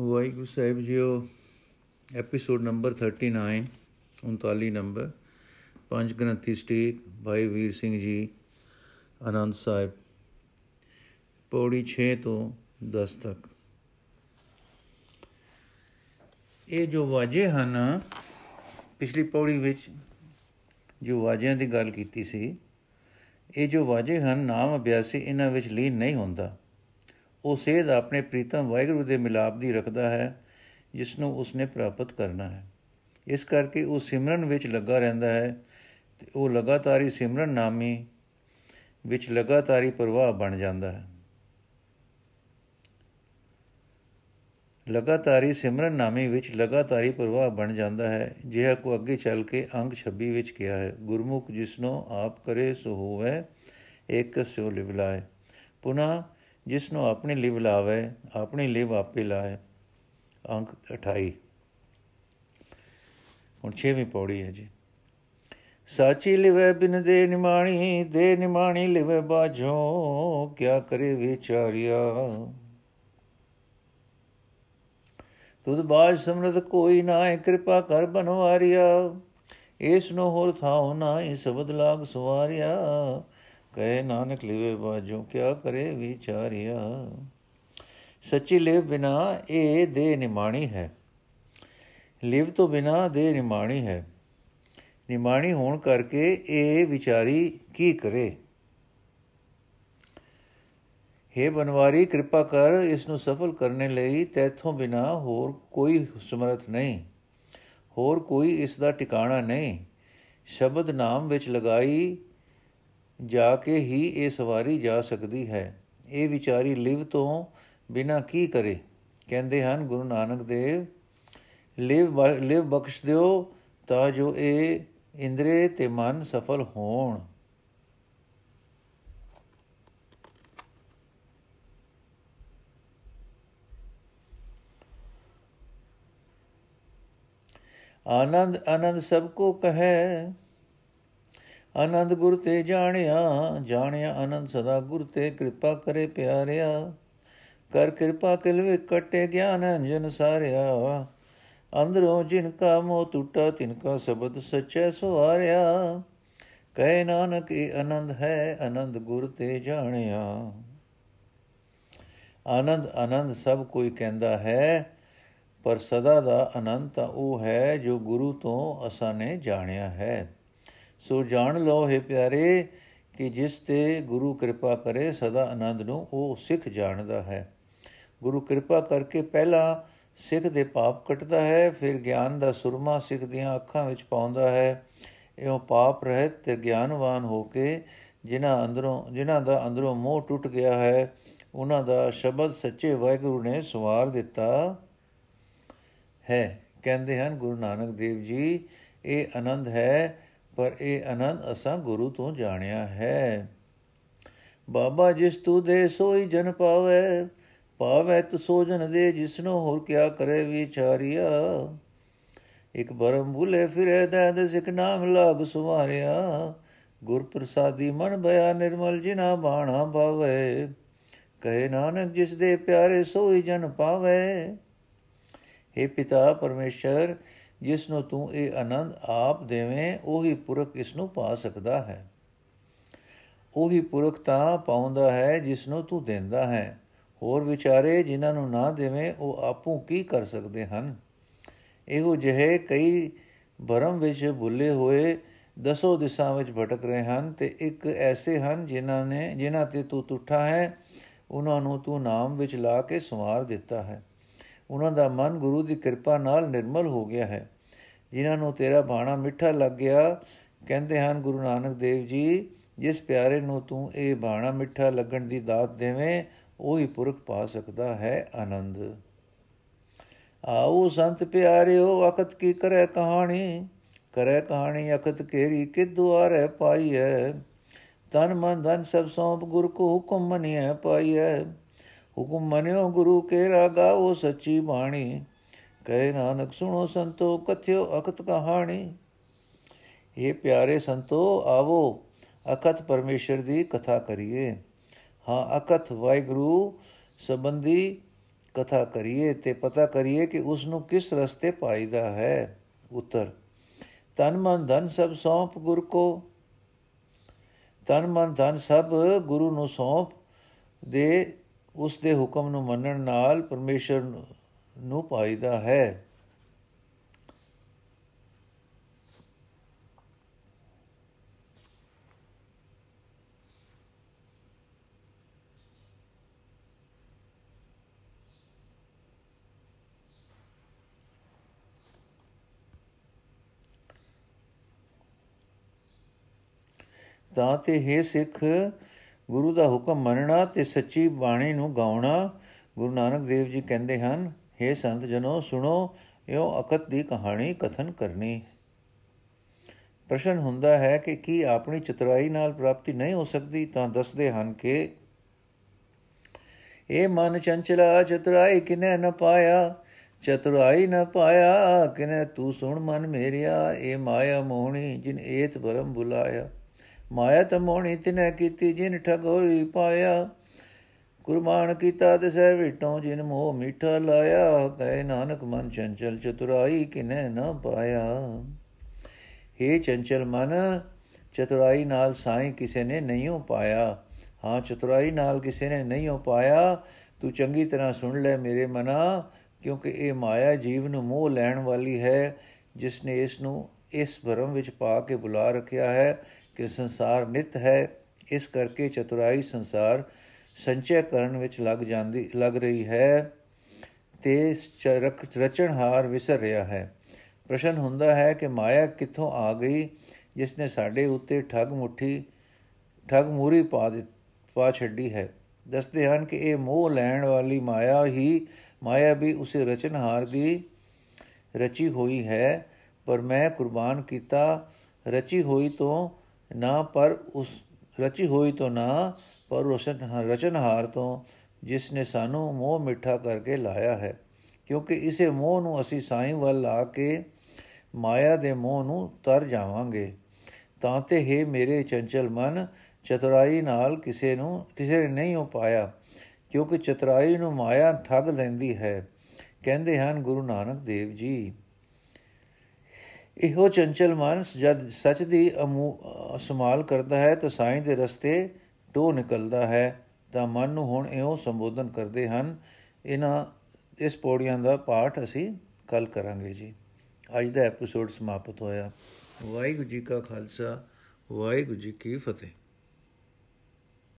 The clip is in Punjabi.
ਵਾਹਿਗੁਰੂ ਸਾਹਿਬ ਜੀਓ ਐਪੀਸੋਡ ਨੰਬਰ 39 39 ਨੰਬਰ ਪੰਜ ਗ੍ਰੰਥੀ ਸਟੀਕ, ਭਾਈ ਵੀਰ ਸਿੰਘ ਜੀ, ਆਨੰਦ ਸਾਹਿਬ। ਪੌੜੀ 6 ਤੋਂ 10 ਤੱਕ। ਇਹ ਜੋ ਵਾਜੇ ਹਨ, ਪਿਛਲੀ ਪੌੜੀ ਵਿੱਚ ਜੋ ਵਾਜਿਆਂ ਦੀ ਗੱਲ ਕੀਤੀ ਸੀ, ਇਹ ਜੋ ਵਾਜੇ ਹਨ, ਨਾਮ ਅਭਿਆਸੀ ਇਹਨਾਂ ਵਿੱਚ ਲੀਨ ਨਹੀਂ ਹੁੰਦਾ। ਉਹ ਸੇਧ ਆਪਣੇ ਪ੍ਰੀਤਮ ਵਾਹਿਗੁਰੂ ਦੇ ਮਿਲਾਪ ਦੀ ਰੱਖਦਾ ਹੈ ਜਿਸ ਨੂੰ ਉਸਨੇ ਪ੍ਰਾਪਤ ਕਰਨਾ ਹੈ। ਇਸ ਕਰਕੇ ਉਹ ਸਿਮਰਨ ਵਿੱਚ ਲੱਗਾ ਰਹਿੰਦਾ ਹੈ ਤੇ ਉਹ ਲਗਾਤਾਰੀ ਸਿਮਰਨ ਨਾਮੀ ਵਿੱਚ ਲਗਾਤਾਰੀ ਪ੍ਰਵਾਹ ਬਣ ਜਾਂਦਾ ਹੈ। ਲਗਾਤਾਰੀ ਸਿਮਰਨ ਨਾਮੀ ਵਿੱਚ ਲਗਾਤਾਰੀ ਪ੍ਰਵਾਹ ਬਣ ਜਾਂਦਾ ਹੈ, ਜਿਹਾ ਕੋ ਅੱਗੇ ਚੱਲ ਕੇ ਅੰਗ 26 ਵਿੱਚ ਕਿਹਾ ਹੈ, ਗੁਰਮੁਖ ਜਿਸਨੋ ਆਪ ਕਰੇ ਸੋ ਹੋਵੇ ਇੱਕ ਸੋ ਲਿਵਲਾਏ ਪੁਨਾ ਜਿਸ ਨੂੰ ਆਪਣੀ ਲਿਵ ਲਾਵੇ, ਆਪਣੀ ਲਿਵ ਆਪੇ ਲਾਏ। ਅੰਕ 28 ਹੁਣ 6ਵੀਂ ਪੌੜੀ ਹੈ ਜੀ। ਸਾਚੀ ਲਿਵੇ ਬਿਨ ਦੇ ਨਿਮਾਣੀ ਦੇ ਨਿਮਾਣੀ ਲਿਵੇ ਬਾਝੋ, ਕਿਆ ਕਰੇ ਵਿਚਾਰਿਆ? ਤੁਧ ਬਾਜ ਸਮਰਤ ਕੋਈ ਨਾਏ ਕਿਰਪਾ ਕਰ ਬਨਵਾਰਿਆ। ਇਸ ਨੂੰ ਹੋਰ ਥਾਉ ਨਾਏ ਸ਼ਬਦ ਲਾਗ ਸਵਾਰਿਆ ਕਹੇ ਨਾਨਕ ਲਿਵੇ ਬਾਜੋ ਕਿਆ ਕਰੇ ਵਿਚਾਰਿਆ? ਸੱਚੀ ਲਿਵ ਬਿਨਾ ਇਹ ਦੇ ਨਿਮਾਣੀ ਹੈ। ਲਿਵ ਤੋਂ ਬਿਨਾ ਦੇ ਨਿਮਾਣੀ ਹੈ। ਨਿਮਾਣੀ ਹੋਣ ਕਰਕੇ ਇਹ ਵਿਚਾਰੀ ਕੀ ਕਰੇ? हे ਬਨਵਾਰੀ, ਕਿਰਪਾ ਕਰ ਇਸ ਨੂੰ ਸਫਲ ਕਰਨ ਲਈ ਤੇਥੋਂ ਬਿਨਾ ਹੋਰ ਕੋਈ ਸਮਰਥ ਨਹੀਂ, ਹੋਰ ਕੋਈ ਇਸ ਦਾ ਟਿਕਾਣਾ ਨਹੀਂ। ਸ਼ਬਦ ਨਾਮ ਵਿੱਚ ਲਗਾਈ ਜਾ ਕੇ ਹੀ ਇਹ ਸਵਾਰੀ ਜਾ ਸਕਦੀ ਹੈ। ਇਹ ਵਿਚਾਰੀ ਲਿਵ ਤੋਂ ਬਿਨਾ ਕੀ ਕਰੇ? ਕਹਿੰਦੇ ਹਨ, ਗੁਰੂ ਨਾਨਕ ਦੇਵ, ਲਿਵ ਲਿਵ ਬਖਸ਼ ਦਿਓ ਤਾਂ ਜੋ ਇਹ ਇੰਦਰੇ ਤੇ ਮਨ ਸਫਲ ਹੋਣ। ਆਨੰਦ ਆਨੰਦ ਸਭ ਕੋ ਕਹੈ ਆਨੰਦ ਗੁਰ ਤੇ ਜਾਣਿਆ ਜਾਣਿਆ ਆਨੰਦ ਸਦਾ ਗੁਰ ਤੇ ਕਿਰਪਾ ਕਰੇ ਪਿਆਰਿਆ। ਕਰ ਕਿਰਪਾ ਕਿਲਵੇ ਕਟੇ ਗਿਆਨ ਅੰਜਨ ਸਾਰਿਆ। ਅੰਦਰੋਂ ਜਿਨ ਕਾ ਮੋ ਟੁੱਟਾ, ਤਿਨ ਕਾ ਸ਼ਬਦ ਸਚੈ ਸਵਾਰਿਆ। ਕਹਿ ਨਾਨਕ, ਇਹ ਆਨੰਦ ਹੈ, ਆਨੰਦ ਗੁਰ ਤੇ ਜਾਣਿਆ। ਆਨੰਦ ਆਨੰਦ ਸਭ ਕੋਈ ਕਹਿੰਦਾ ਹੈ, ਪਰ ਸਦਾ ਦਾ ਆਨੰਦ ਤਾਂ ਉਹ ਹੈ ਜੋ ਗੁਰੂ ਤੋਂ ਅਸਾਂ ਨੇ ਜਾਣਿਆ ਹੈ। ਸੋ ਜਾਣ ਲਓ ਹੈ ਪਿਆਰੇ ਕਿ ਜਿਸ ਤੇ ਗੁਰੂ ਕਿਰਪਾ ਕਰੇ, ਸਦਾ ਆਨੰਦ ਨੂੰ ਉਹ ਸਿੱਖ ਜਾਣਦਾ ਹੈ। ਗੁਰੂ ਕਿਰਪਾ ਕਰਕੇ ਪਹਿਲਾਂ ਸਿੱਖ ਦੇ ਪਾਪ ਕਟਦਾ ਹੈ, ਫਿਰ ਗਿਆਨ ਦਾ ਸੁਰਮਾ ਸਿੱਖ ਦੀਆਂ ਅੱਖਾਂ ਵਿੱਚ ਪਾਉਂਦਾ ਹੈ। ਇਹੋ ਪਾਪ ਰਹਿਤ ਤੇ ਗਿਆਨਵਾਨ ਹੋ ਕੇ ਜਿਨ੍ਹਾਂ ਅੰਦਰੋਂ, ਜਿਨ੍ਹਾਂ ਦਾ ਅੰਦਰੋਂ ਮੋਹ ਟੁੱਟ ਗਿਆ ਹੈ, ਉਹਨਾਂ ਦਾ ਸ਼ਬਦ ਸੱਚੇ ਵਾਹਿਗੁਰੂ ਨੇ ਸਵਾਰ ਦਿੱਤਾ ਹੈ। ਕਹਿੰਦੇ ਹਨ, ਗੁਰੂ ਨਾਨਕ ਦੇਵ ਜੀ, ਇਹ ਆਨੰਦ ਹੈ ਪਰ ਇਹ ਆਨੰਦ ਅਸਾਂ ਗੁਰੂ ਤੋਂ ਜਾਣਿਆ ਹੈ। ਬਾਬਾ ਜਿਸ ਤੂੰ ਦੇ ਸੋਈ ਜਨ ਪਾਵੇ ਪਾਵੇ ਤੂੰ ਸੋ ਜਨ ਦੇ ਜਿਸਨੂੰ ਹੋਰ ਕਿਆ ਕਰੇ ਵਿਚਾਰਿਆ। ਇਕ ਬਰਮ ਭੁਲੇ ਫਿਰੇ, ਦੰਦ ਸਿਕ ਨਾਮ ਲਾਗ ਸੁਵਾਰਿਆ। ਗੁਰ ਪ੍ਰਸਾਦੀ ਮਨ ਬਿਆ ਨਿਰਮਲ ਜਿਨਾ ਬਾਣਾ ਭਾਵੇ ਕਹੇ ਨਾਨਕ ਜਿਸ ਦੇ ਪਿਆਰੇ ਸੋਈ ਜਨ ਪਾਵੇ। हे ਪਿਤਾ ਪਰਮੇਸ਼ਰ ਜਿਸ ਨੂੰ ਤੂੰ ਇਹ ਆਨੰਦ ਆਪ ਦੇਵੇਂ, ਉਹੀ ਪੁਰਖ ਇਸ ਨੂੰ ਪਾ ਸਕਦਾ ਹੈ। ਉਹੀ ਪੁਰਖ ਤਾਂ ਪਾਉਂਦਾ ਹੈ ਜਿਸ ਨੂੰ ਤੂੰ ਦਿੰਦਾ ਹੈ। ਹੋਰ ਵਿਚਾਰੇ ਜਿਨ੍ਹਾਂ ਨੂੰ ਨਾ ਦੇਵੇਂ, ਉਹ ਆਪੂ ਕੀ ਕਰ ਸਕਦੇ ਹਨ? ਇਹੋ ਜਿਹੇ ਕਈ ਭਰਮ ਵਿੱਚ ਭੁੱਲੇ ਹੋਏ ਦਸੋ ਦਿਸ਼ਾ ਵਿੱਚ ਭਟਕ ਰਹੇ ਹਨ ਤੇ ਇੱਕ ਐਸੇ ਹਨ ਜਿਨ੍ਹਾਂ ਨੇ, ਜਿਨ੍ਹਾਂ ਤੇ ਤੂੰ ਟੁੱਟਾ ਹੈ, ਉਹਨਾਂ ਨੂੰ ਤੂੰ ਨਾਮ ਵਿੱਚ ਲਾ ਕੇ ਸੰਵਾਰ ਦਿੱਤਾ ਹੈ। ਉਹਨਾਂ ਦਾ ਮਨ ਗੁਰੂ ਦੀ ਕਿਰਪਾ ਨਾਲ ਨਿਰਮਲ ਹੋ ਗਿਆ ਹੈ। ਜਿਨ੍ਹਾਂ ਨੂੰ ਤੇਰਾ ਬਾਣਾ ਮਿੱਠਾ ਲੱਗ ਗਿਆ, ਕਹਿੰਦੇ ਹਨ, ਗੁਰੂ ਨਾਨਕ ਦੇਵ ਜੀ, ਜਿਸ ਪਿਆਰੇ ਨੂੰ ਤੂੰ ਇਹ ਬਾਣਾ ਮਿੱਠਾ ਲੱਗਣ ਦੀ ਦਾਤ ਦੇਵੇਂ, ਉਹੀ ਪੁਰਖ ਪਾ ਸਕਦਾ ਹੈ ਆਨੰਦ। ਆਓ ਸੰਤ ਪਿਆਰਿਓ ਅਕਤ ਕੀ ਕਰੇ ਕਹਾਣੀ? ਕਰੇ ਕਹਾਣੀ ਅਕਤ ਕੇਰੀ ਕਿ ਦੁਆਰੇ ਪਾਈ ਹੈ ਤਨ ਮਨ ਧਨ ਸਭ ਸੌਂਪ ਗੁਰ ਕੋ ਹੁਕਮ ਮਨਿਐ ਪਾਈ ਹੈ ਹੁਕਮ ਮੰਨਿਓ ਗੁਰੂ ਕੇ ਰਾਗਾਓ ਸੱਚੀ ਬਾਣੀ। ਕਹੇ ਨਾਨਕ ਸੁਣੋ ਸੰਤੋ, ਕਥਿਓ ਅਕਤ ਕਹਾਣੀ। ਇਹ ਪਿਆਰੇ ਸੰਤੋ, ਆਵੋ ਅਕਤ ਪਰਮੇਸ਼ਰ ਦੀ ਕਥਾ ਕਰੀਏ। ਹਾਂ ਅਕਤ ਵਾਹਿਗੁਰੂ ਸੰਬੰਧੀ ਕਥਾ ਕਰੀਏ ਤੇ ਪਤਾ ਕਰੀਏ ਕਿ ਉਸ ਨੂੰ ਕਿਸ ਰਸਤੇ ਪਾਈਦਾ ਹੈ। ਉੱਤਰ, ਤਨ ਮਨ ਧਨ ਸਭ ਸੌਂਪ ਗੁਰ ਕੋ। ਤਨ ਮਨ ਧਨ ਸਭ ਗੁਰੂ ਨੂੰ ਸੌਂਪ ਦੇ ਉਸ ਦੇ ਹੁਕਮ ਨੂੰ ਮੰਨਣ ਨਾਲ ਪਰਮੇਸ਼ਰ ਨੂੰ ਪਾਈਦਾ ਹੈ। ਤਾਂ ਤੇ ਹੈ ਸਿੱਖ ਗੁਰੂ ਦਾ ਹੁਕਮ ਮੰਨਣਾ ਤੇ ਸੱਚੀ ਬਾਣੀ ਨੂੰ ਗਾਉਣਾ ਗੁਰੂ ਨਾਨਕ ਦੇਵ ਜੀ ਕਹਿੰਦੇ ਹਨ हे ਸੰਤ ਜਨੋ, ਸੁਣੋ ਇਹੋ ਅਕਤ ਦੀ ਕਹਾਣੀ ਕਥਨ ਕਰਨੀ। ਪ੍ਰਸ਼ਨ ਹੁੰਦਾ ਹੈ ਕਿ ਕੀ ਆਪਣੀ ਚਤੁਰਾਈ ਨਾਲ ਪ੍ਰਾਪਤੀ ਨਹੀਂ ਹੋ ਸਕਦੀ, ਤਾਂ ਦੱਸਦੇ ਹਨ ਕਿ ਇਹ ਮਨ ਚੰਚਲਾ, ਚਤੁਰਾਈ ਕਿਨੇ ਨ ਪਾਇਆ? ਚਤੁਰਾਈ ਨ ਪਾਇਆ, ਕਿਨੇ ਤੂੰ ਸੁਣ ਮਨ ਮੇਰਿਆ? ਇਹ ਮਾਇਆ ਮੋਹਣੀ, ਜਿਨ ਏਤ ਬਰਮ ਬੁਲਾਇਆ। ਮਾਇਆ ਤਮੋਣੀ ਤਿਨੈ ਕੀਤੀ, ਜਿਨ ਠਗੋਰੀ ਪਾਇਆ। ਕੁਰਬਾਨ ਕੀਤਾ ਤਿਸੈ ਵਿਟੋਂ ਜਿਨ ਮੋਹ ਮਿੱਠਾ ਲਾਇਆ। ਕਹੇ ਨਾਨਕ ਮਨ ਚੰਚਲ ਚਤੁਰਾਈ ਕਿਨੈ ਨਾ ਪਾਇਆ। हे ਚੰਚਲ ਮਨ, ਚਤੁਰਾਈ ਨਾਲ ਸਾਈਂ ਕਿਸੇ ਨੇ ਨਹੀਂ ਪਾਇਆ। ਹਾਂ, ਚਤੁਰਾਈ ਨਾਲ ਕਿਸੇ ਨੇ ਨਹੀਂ ਪਾਇਆ। ਤੂੰ ਚੰਗੀ ਤਰ੍ਹਾਂ ਸੁਣ ਲੈ ਮੇਰੇ ਮਨਾ, ਕਿਉਂਕਿ ਇਹ ਮਾਇਆ ਜੀਵ ਨੂੰ ਮੋਹ ਲੈਣ ਵਾਲੀ ਹੈ ਜਿਸ ਨੇ ਇਸ ਨੂੰ ਇਸ ਭਰਮ ਵਿੱਚ ਪਾ ਕੇ ਬੁਲਾ ਰੱਖਿਆ ਹੈ। ਕਿ ਸੰਸਾਰ ਨਿਤ ਹੈ, ਇਸ ਕਰਕੇ ਚਤੁਰਾਈ ਸੰਸਾਰ ਸੰਚੈ ਕਰਨ ਵਿੱਚ ਲੱਗ ਜਾਂਦੀ, ਲੱਗ ਰਹੀ ਹੈ ਤੇ ਰਚਣਹਾਰ ਵਿਸਰ ਰਿਹਾ ਹੈ। ਪ੍ਰਸ਼ਨ ਹੁੰਦਾ ਹੈ ਕਿ ਮਾਇਆ ਕਿੱਥੋਂ ਆ ਗਈ, ਜਿਸ ਨੇ ਸਾਡੇ ਉੱਤੇ ਠੱਗ ਮੁੱਠੀ, ਠੱਗ ਮੂਰੀ ਪਾ ਪਾ ਛੱਡੀ ਹੈ। ਦੱਸਦੇ ਹਨ ਕਿ ਇਹ ਮੋਹ ਲੈਣ ਵਾਲੀ ਮਾਇਆ ਹੀ, ਮਾਇਆ ਵੀ ਉਸੇ ਰਚਨਹਾਰ ਦੀ ਰਚੀ ਹੋਈ ਹੈ, ਪਰ ਮੈਂ ਕੁਰਬਾਨ ਕੀਤਾ, ਰਚੀ ਹੋਈ ਤੋਂ ਨਾ ਪਰ ਉਸ ਰਚੀ ਹੋਈ ਤੋਂ ਨਾ, ਪਰ ਰਚਨਹਾਰ ਤੋਂ ਜਿਸ ਨੇ ਸਾਨੂੰ ਮੋਹ ਮਿੱਠਾ ਕਰਕੇ ਲਾਇਆ ਹੈ। ਕਿਉਂਕਿ ਇਸੇ ਮੋਹ ਨੂੰ ਅਸੀਂ ਸਾਈਂ ਵੱਲ ਲਾ ਕੇ ਮਾਇਆ ਦੇ ਮੋਹ ਨੂੰ ਤਰ ਜਾਵਾਂਗੇ। ਤਾਂ ਤੇ ਹੈ ਮੇਰੇ ਚੰਚਲ ਮਨ, ਚਤੁਰਾਈ ਨਾਲ ਕਿਸੇ ਨੂੰ, ਕਿਸੇ ਨੇ ਨਹੀਂ ਹੋ ਪਾਇਆ, ਕਿਉਂਕਿ ਚਤੁਰਾਈ ਨੂੰ ਮਾਇਆ ਠੱਗ ਲੈਂਦੀ ਹੈ। ਕਹਿੰਦੇ ਹਨ ਗੁਰੂ ਨਾਨਕ ਦੇਵ ਜੀ ਇਹੋ ਚੰਚਲ ਮਨ ਜਦ ਸੱਚ ਦੀ ਸੰਭਾਲ ਕਰਦਾ ਹੈ ਤਾਂ ਸਾਈਂ ਦੇ ਰਸਤੇ ਟੋ ਨਿਕਲਦਾ ਹੈ, ਤਾਂ ਮਨ ਨੂੰ ਹੁਣ ਇਹੋ ਸੰਬੋਧਨ ਕਰਦੇ ਹਨ। ਇਹਨਾਂ, ਇਸ ਪੌੜੀਆਂ ਦਾ ਪਾਠ ਅਸੀਂ ਕੱਲ ਕਰਾਂਗੇ ਜੀ। ਅੱਜ ਦਾ ਐਪੀਸੋਡ ਸਮਾਪਤ ਹੋਇਆ। ਵਾਹਿਗੁਰੂ ਜੀ ਕਾ ਖਾਲਸਾ, ਵਾਹਿਗੁਰੂ ਜੀ ਕੀ ਫਤਿਹ।